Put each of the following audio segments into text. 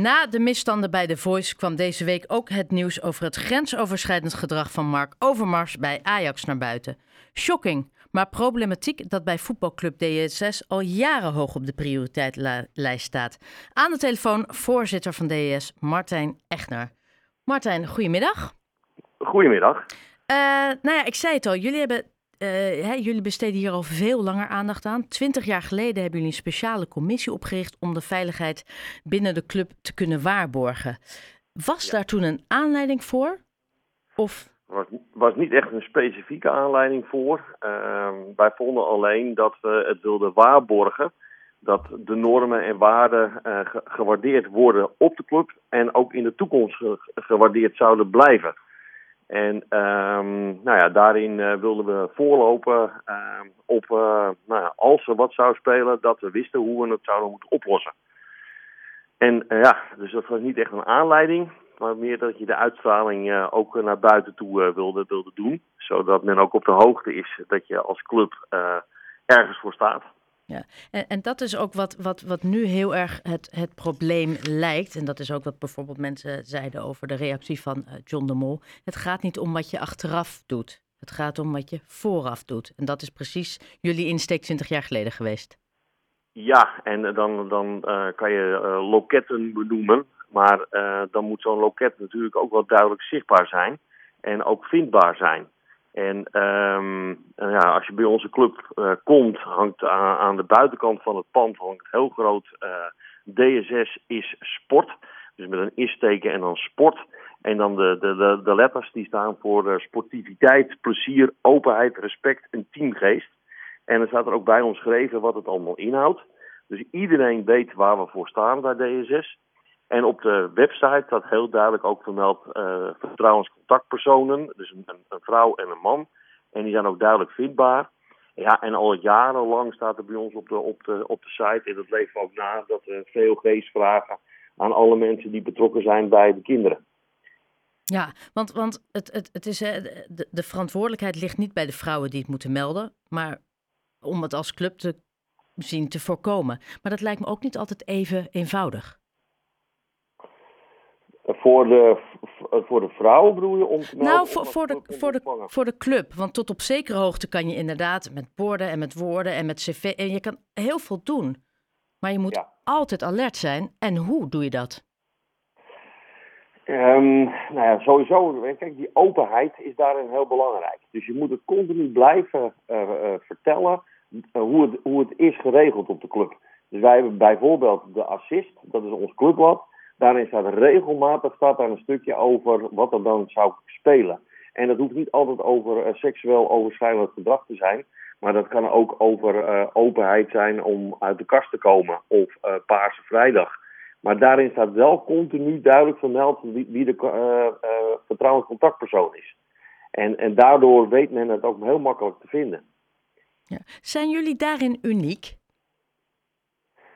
Na de misstanden bij The Voice kwam deze week ook het nieuws over het grensoverschrijdend gedrag van Mark Overmars bij Ajax naar buiten. Shocking, maar problematiek dat bij voetbalclub DSS al jaren hoog op de prioriteitslijst staat. Aan de telefoon voorzitter van DSS, Martijn Echner. Martijn, goedemiddag. Goedemiddag. Uh, nou ja, ik zei het al, jullie hebben uh, hè, jullie besteden hier al veel langer aandacht aan. Twintig jaar geleden hebben jullie een speciale commissie opgericht om de veiligheid binnen de club te kunnen waarborgen. Was daar toen een aanleiding voor? Of? was, was niet echt een specifieke aanleiding voor. Uh, wij vonden alleen dat we het wilden waarborgen dat de normen en waarden uh, gewaardeerd worden op de club en ook in de toekomst gewaardeerd zouden blijven. En um, nou ja, daarin uh, wilden we voorlopen uh, op, uh, nou ja, als er wat zou spelen, dat we wisten hoe we het zouden moeten oplossen. En ja, dus dat was niet echt een aanleiding, maar meer dat je de uitstraling ook naar buiten toe wilde, wilde doen. Zodat men ook op de hoogte is dat je als club ergens voor staat. Ja, en, en dat is ook wat, wat, wat nu heel erg het, het probleem lijkt. En dat is ook wat bijvoorbeeld mensen zeiden over de reactie van uh, John de Mol. Het gaat niet om wat je achteraf doet. Het gaat om wat je vooraf doet. En dat is precies jullie insteek 20 jaar geleden geweest. Ja, en dan, dan uh, kan je uh, loketten benoemen. Maar dan moet zo'n loket natuurlijk ook wel duidelijk zichtbaar zijn. En ook vindbaar zijn. En um, ja, als je bij onze club uh, komt, hangt aan, de buitenkant van het pand hangt heel groot uh, DSS is sport. Dus met een is-teken en dan sport. En dan de, de, de, de letters die staan voor sportiviteit, plezier, openheid, respect en teamgeest. En er staat er ook bij ons geschreven wat het allemaal inhoudt. Dus iedereen weet waar we voor staan bij DSS. En op de website staat heel duidelijk ook vermeld uh, vertrouwenscontactpersonen. Dus een, een, vrouw en een man. En die zijn ook duidelijk vindbaar. Ja, en al jarenlang staat er bij ons op de, op de, op de site, en dat leven we ook na, dat we VOG's vragen aan alle mensen die betrokken zijn bij de kinderen. Ja, want, want het, het, het is, de, de verantwoordelijkheid ligt niet bij de vrouwen die het moeten melden, maar om het als club te zien te voorkomen. Maar dat lijkt me ook niet altijd even eenvoudig. Voor de, voor de vrouw bedoel je? Om nou, voor, voor, de, voor, de, voor de club. Want tot op zekere hoogte kan je inderdaad met borden en met woorden en met cv... En je kan heel veel doen. Maar je moet altijd alert zijn. En hoe doe je dat? Um, nou ja, sowieso. Kijk, die openheid is daarin heel belangrijk. Dus je moet het continu blijven uh, uh, vertellen hoe, het, hoe het is geregeld op de club. Dus wij hebben bijvoorbeeld de assist, dat is ons clubblad. Daarin staat regelmatig staat daar een stukje over wat er dan zou spelen. En dat hoeft niet altijd over uh, seksueel overschrijdend gedrag te zijn. Maar dat kan ook over uh, openheid zijn om uit de kast te komen. Of uh, Paarse Vrijdag. Maar daarin staat wel continu duidelijk vermeld wie, wie de vertrouwenscontactpersoon is. En, en daardoor weet men het ook heel makkelijk te vinden. Ja. Zijn jullie daarin uniek?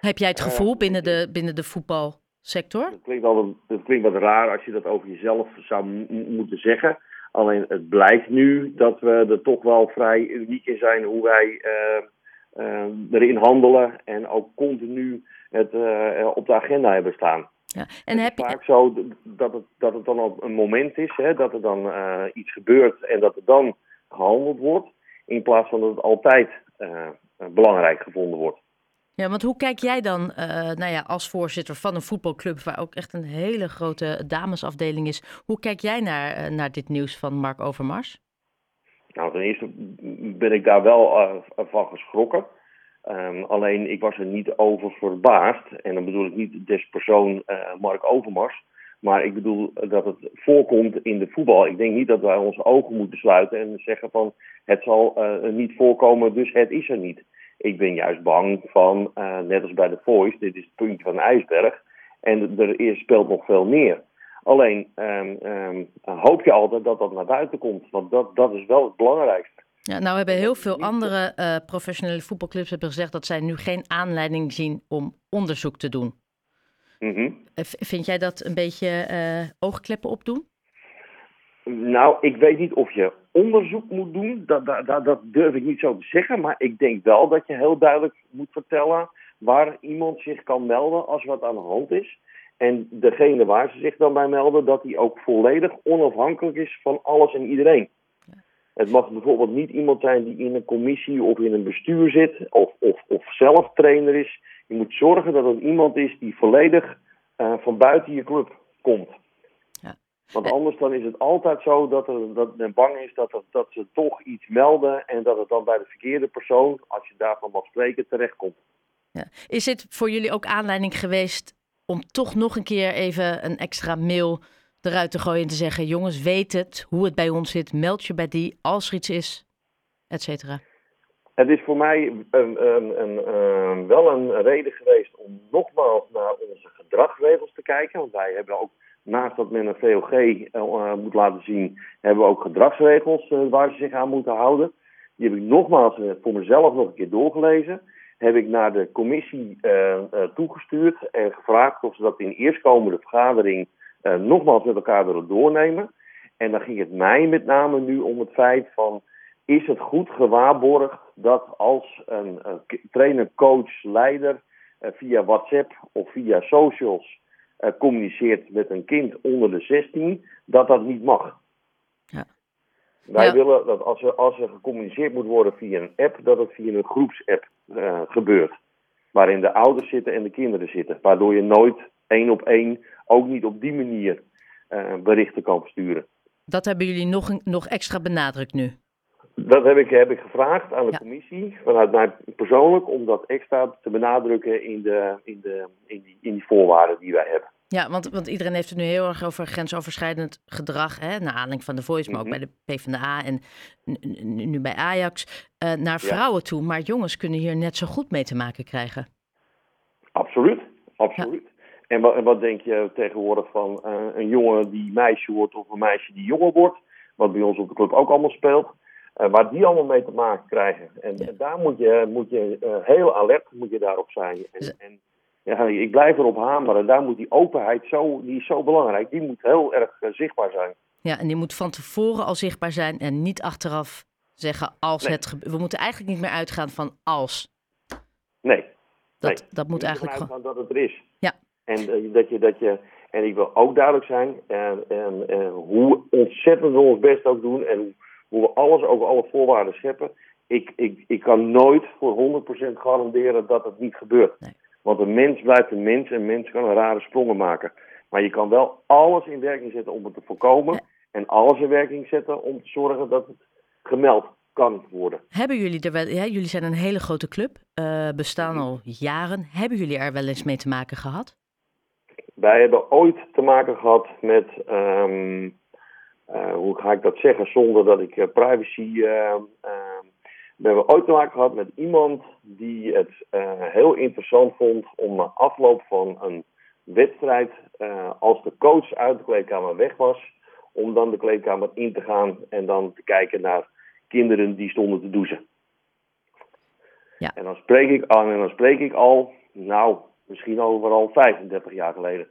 Heb jij het gevoel binnen, de, binnen de voetbal? Sector? Dat klinkt, dat klinkt wat raar als je dat over jezelf zou moeten zeggen. Alleen het blijkt nu dat we er toch wel vrij uniek in zijn hoe wij uh, uh, erin handelen en ook continu het uh, op de agenda hebben staan. Ja. En het is vaak zo dat het, dat het dan op een moment is, hè, dat er dan iets gebeurt en dat er dan gehandeld wordt, in plaats van dat het altijd belangrijk gevonden wordt. Ja, want hoe kijk jij dan, uh, nou ja, als voorzitter van een voetbalclub, waar ook echt een hele grote damesafdeling is, hoe kijk jij naar, uh, naar dit nieuws van Mark Overmars? Nou, ten eerste ben ik daar wel uh, van geschrokken. Um, alleen ik was er niet over verbaasd. En dan bedoel ik niet des persoon Mark Overmars. Maar ik bedoel dat het voorkomt in de voetbal. Ik denk niet dat wij onze ogen moeten sluiten en zeggen van het zal niet voorkomen, dus het is er niet. Ik ben juist bang van, uh, net als bij de Voice, dit is het puntje van de ijsberg. En er is, speelt nog veel meer. Alleen um, um, hoop je altijd dat dat naar buiten komt. Want dat, dat is wel het belangrijkste. Ja, nou hebben heel veel andere uh, professionele voetbalclubs hebben gezegd dat zij nu geen aanleiding zien om onderzoek te doen. Mm -hmm. Vind jij dat een beetje uh, oogkleppen opdoen? Nou, ik weet niet of je onderzoek moet doen. Dat, dat, dat, durf ik niet zo te zeggen. Maar ik denk wel dat je heel duidelijk moet vertellen waar iemand zich kan melden als wat aan de hand is. En degene waar ze zich dan bij melden, dat die ook volledig onafhankelijk is van alles en iedereen. Het mag bijvoorbeeld niet iemand zijn die in een commissie of in een bestuur zit of, of, of zelf trainer is. Je moet zorgen dat het iemand is die volledig uh, van buiten je club komt. Want anders dan is het altijd zo dat, er, dat men bang is dat, er, dat ze toch iets melden en dat het dan bij de verkeerde persoon, als je daarvan mag spreken, terechtkomt. Ja. Is dit voor jullie ook aanleiding geweest om toch nog een keer even een extra mail eruit te gooien en te zeggen: jongens, weet het hoe het bij ons zit, meld je bij die als er iets is, et cetera? Het is voor mij een, een, een, wel een reden geweest om nogmaals naar onze gedragsregels te kijken. Want wij hebben ook, naast dat men een VOG uh, moet laten zien, hebben we ook gedragsregels uh, waar ze zich aan moeten houden. Die heb ik nogmaals voor mezelf nog een keer doorgelezen. Heb ik naar de commissie toegestuurd en gevraagd of ze dat in eerstkomende vergadering nogmaals met elkaar willen doornemen. En dan ging het mij met name nu om het feit van is het goed gewaarborgd dat als een, een trainer, coach, leider via WhatsApp of via socials communiceert met een kind onder de 16, dat dat niet mag. Ja. Wij ja. willen dat als er, als er gecommuniceerd moet worden via een app, dat het via een groepsapp uh, gebeurt. Waarin de ouders zitten en de kinderen zitten. Waardoor je nooit één op één, ook niet op die manier, berichten kan versturen. Dat hebben jullie nog, nog extra benadrukt nu? Dat heb ik, heb ik gevraagd aan de commissie, vanuit mij persoonlijk, om dat extra te benadrukken in, de, in, de, in, die, in die voorwaarden die wij hebben. Ja, want, want iedereen heeft het nu heel erg over grensoverschrijdend gedrag, hè, naar aanleiding van de Voice, maar ook mhm. bij de PvdA en nu bij Ajax, uh, naar vrouwen toe. Maar jongens kunnen hier net zo goed mee te maken krijgen. Absoluut, absoluut. Ja. En, wat, en wat denk je tegenwoordig van uh, een jongen die meisje wordt of een meisje die jongen wordt, wat bij ons op de club ook allemaal speelt. Uh, waar die allemaal mee te maken krijgen. En, ja. en daar moet je, moet je uh, heel alert moet je daarop zijn. En, en, ja, ik blijf erop hameren. Daar moet die openheid zo, die is zo belangrijk. Die moet heel erg uh, zichtbaar zijn. Ja, en die moet van tevoren al zichtbaar zijn en niet achteraf zeggen als nee. het gebeurt. We moeten eigenlijk niet meer uitgaan van als. Nee. Dat, nee. dat moet eigenlijk gewoon. dat het er is. Ja. En dat je, dat je, en ik wil ook duidelijk zijn, en, en, en hoe ontzettend we ons best ook doen en hoe we alles over alle voorwaarden scheppen. Ik, ik, ik kan nooit voor 100% garanderen dat het niet gebeurt. Nee. Want een mens blijft een mens en een mens kan een rare sprongen maken. Maar je kan wel alles in werking zetten om het te voorkomen. Ja. En alles in werking zetten om te zorgen dat het gemeld kan worden. Hebben jullie er wel, ja, jullie zijn een hele grote club, uh, bestaan al jaren. Hebben jullie er wel eens mee te maken gehad? Wij hebben ooit te maken gehad met um, uh, hoe ga ik dat zeggen zonder dat ik uh, privacy. We hebben ooit te maken gehad met iemand die het heel interessant vond om na afloop van een wedstrijd, als de coach uit de kleedkamer weg was, om dan de kleedkamer in te gaan en dan te kijken naar kinderen die stonden te douchen. Ja. En dan spreek ik en dan spreek ik al, nou, misschien overal 35 jaar geleden.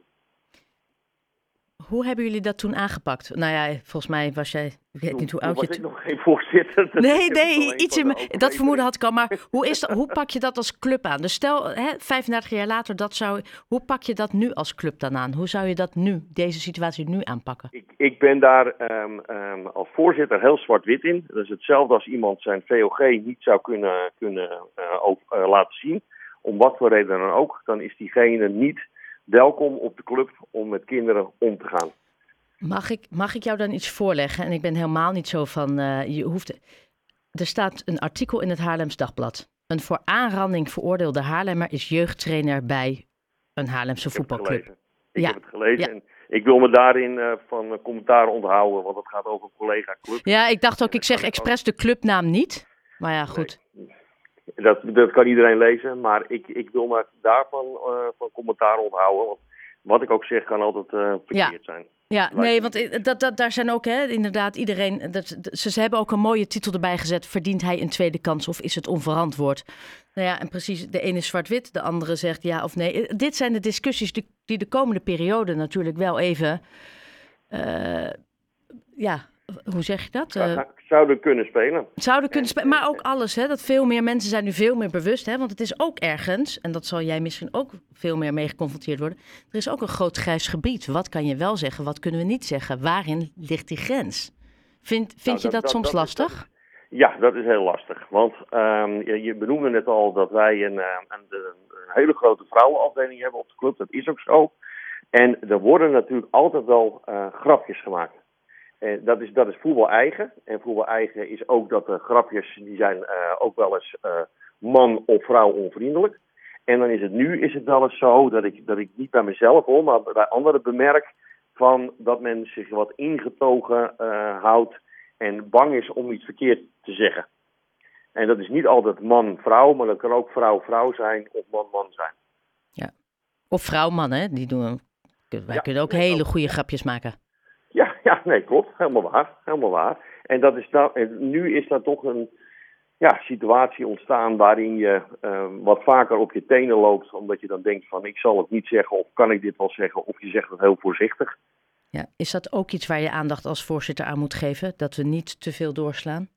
Hoe hebben jullie dat toen aangepakt? Nou ja, volgens mij was jij, ik weet niet hoe oud je... was ik nog geen voorzitter. Nee, nee, iets in dat vermoeden had ik al. Maar hoe, is dat, hoe pak je dat als club aan? Dus stel, hè, 35 jaar later, dat zou, hoe pak je dat nu als club dan aan? Hoe zou je dat nu, deze situatie nu aanpakken? Ik, ik ben daar um, um, als voorzitter heel zwart-wit in. Dat is hetzelfde als iemand zijn VOG niet zou kunnen, kunnen uh, ook, uh, laten zien. Om wat voor reden dan ook. Dan is diegene niet welkom op de club om met kinderen om te gaan. Mag ik, mag ik jou dan iets voorleggen? En ik ben helemaal niet zo van. Uh, je hoeft. Er staat een artikel in het Haarlems Dagblad. Een voor aanranding veroordeelde Haarlemmer is jeugdtrainer bij een Haarlemse voetbalclub. Ik ja. heb het gelezen. Ja. En ik wil me daarin uh, van uh, commentaar onthouden, want het gaat over een collega-club. Ja, ik dacht ook, ik zeg expres de clubnaam niet. Maar ja, goed. Nee. Dat, dat kan iedereen lezen, maar ik, ik wil me daarvan uh, van commentaar onthouden. Want wat ik ook zeg kan altijd uh, verkeerd ja. zijn. Ja, nee, want dat, dat, daar zijn ook hè, inderdaad iedereen. Dat, ze, ze hebben ook een mooie titel erbij gezet. Verdient hij een tweede kans of is het onverantwoord? Nou ja, en precies, de ene is zwart-wit, de andere zegt ja of nee. Eh, dit zijn de discussies die, die de komende periode natuurlijk wel even. Uh, ja, hoe zeg je dat? Uh, zouden kunnen spelen. Zouden kunnen spelen, maar ook alles. Hè, dat veel meer mensen zijn nu veel meer bewust. Hè, want het is ook ergens, en dat zal jij misschien ook veel meer mee geconfronteerd worden. Er is ook een groot grijs gebied. Wat kan je wel zeggen, wat kunnen we niet zeggen? Waarin ligt die grens? Vind, vind Nou, je dat, soms lastig? Ja, dat is heel lastig. Want ehm, je, je benoemde net al dat wij een, eh, een, een hele grote vrouwenafdeling hebben op de club. Dat is ook zo. En er worden natuurlijk altijd wel eh, grapjes gemaakt. En dat is, dat is voetbal eigen. En voetbal eigen is ook dat de grapjes, die zijn eh, ook wel eens eh, man of vrouw onvriendelijk. En dan is het nu is het wel eens zo dat ik, dat ik niet bij mezelf hoor, maar bij anderen bemerk van dat men zich wat ingetogen eh, houdt en bang is om iets verkeerd te zeggen. En dat is niet altijd man-vrouw, maar dat kan ook vrouw-vrouw zijn of man-man zijn. Of vrouw-man, hè? Die doen, wij Ja, kunnen ook hele ook, goede ja. grapjes maken. Ja, nee, klopt. Helemaal waar. Helemaal waar. En, dat is nou, nu is daar toch een ja, situatie ontstaan waarin je eh, wat vaker op je tenen loopt. Omdat je dan denkt van ik zal het niet zeggen of kan ik dit wel zeggen. Of je zegt het heel voorzichtig. Ja. Is dat ook iets waar je aandacht als voorzitter aan moet geven? Dat we niet te veel doorslaan?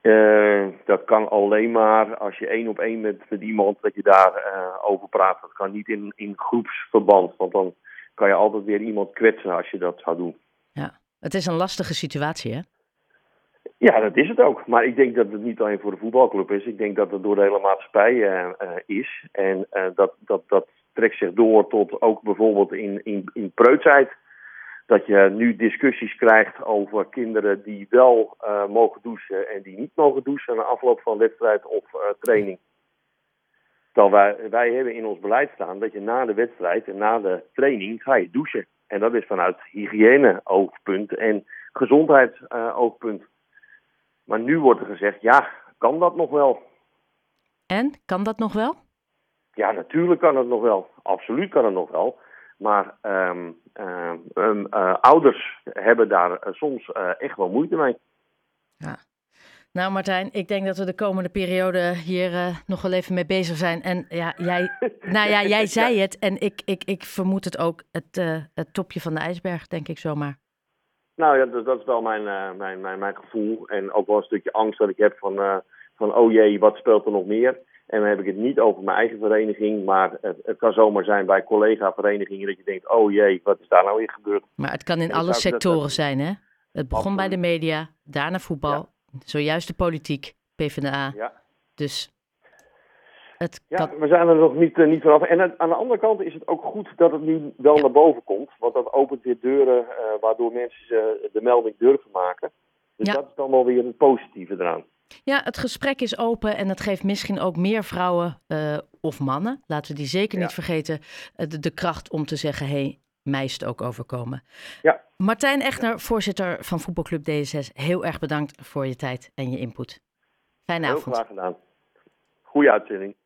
Eh, dat kan alleen maar als je één op één met, met iemand dat je daar eh, over praat. Dat kan niet in, in groepsverband. Want dan kan je altijd weer iemand kwetsen als je dat zou doen. Ja. Het is een lastige situatie, hè? Ja, dat is het ook. Maar ik denk dat het niet alleen voor de voetbalclub is. Ik denk dat het door de hele maatschappij eh, eh, is. En eh, dat, dat, dat trekt zich door tot ook bijvoorbeeld in, in, in preutsheid. Dat je nu discussies krijgt over kinderen die wel mogen douchen en die niet mogen douchen na afloop van wedstrijd of training. Terwijl wij, wij hebben in ons beleid staan dat je na de wedstrijd en na de training ga je douchen. En dat is vanuit hygiëne-oogpunt en gezondheidsoogpunt. Maar nu wordt er gezegd, ja, kan dat nog wel? En, kan dat nog wel? Ja, natuurlijk kan het nog wel. Absoluut kan het nog wel. Maar ehm, ehm, ehm, eh, ouders hebben daar eh, soms eh, echt wel moeite mee. Ja. Nou Martijn, ik denk dat we de komende periode hier eh, nog wel even mee bezig zijn. En ja, jij, nou ja, jij zei het en ik, ik, ik vermoed het ook, het, eh, het topje van de ijsberg, denk ik zomaar. Nou ja, dat, dat is wel mijn, eh, mijn, mijn, mijn gevoel. En ook wel een stukje angst dat ik heb van, van oh jee, wat speelt er nog meer? En dan heb ik het niet over mijn eigen vereniging, maar het, het kan zomaar zijn bij collega-verenigingen dat je denkt, oh jee, wat is daar nou weer gebeurd? Maar het kan in alle dat- sectoren zijn, hè? Het begon bij de media, daarna voetbal, zojuist de politiek, PvdA. Ja. Dus het Ja, kan, we zijn er nog niet, eh, niet vanaf. En het- aan de andere kant is het ook goed dat het nu wel Ja. naar boven komt. Want dat opent weer deuren eh, waardoor mensen ze de melding durven maken. Dus Ja. dat is dan wel weer het positieve eraan. ja, het gesprek is open en het geeft misschien ook meer vrouwen eh, of mannen, laten we die zeker niet vergeten, eh, de, de kracht om te zeggen, hé, hey, mij is het ook overkomen. Ja. Martijn Echner, voorzitter van voetbalclub D66, heel erg bedankt voor je tijd en je input. Fijne Heel avond. graag gedaan. Goeie uitzending.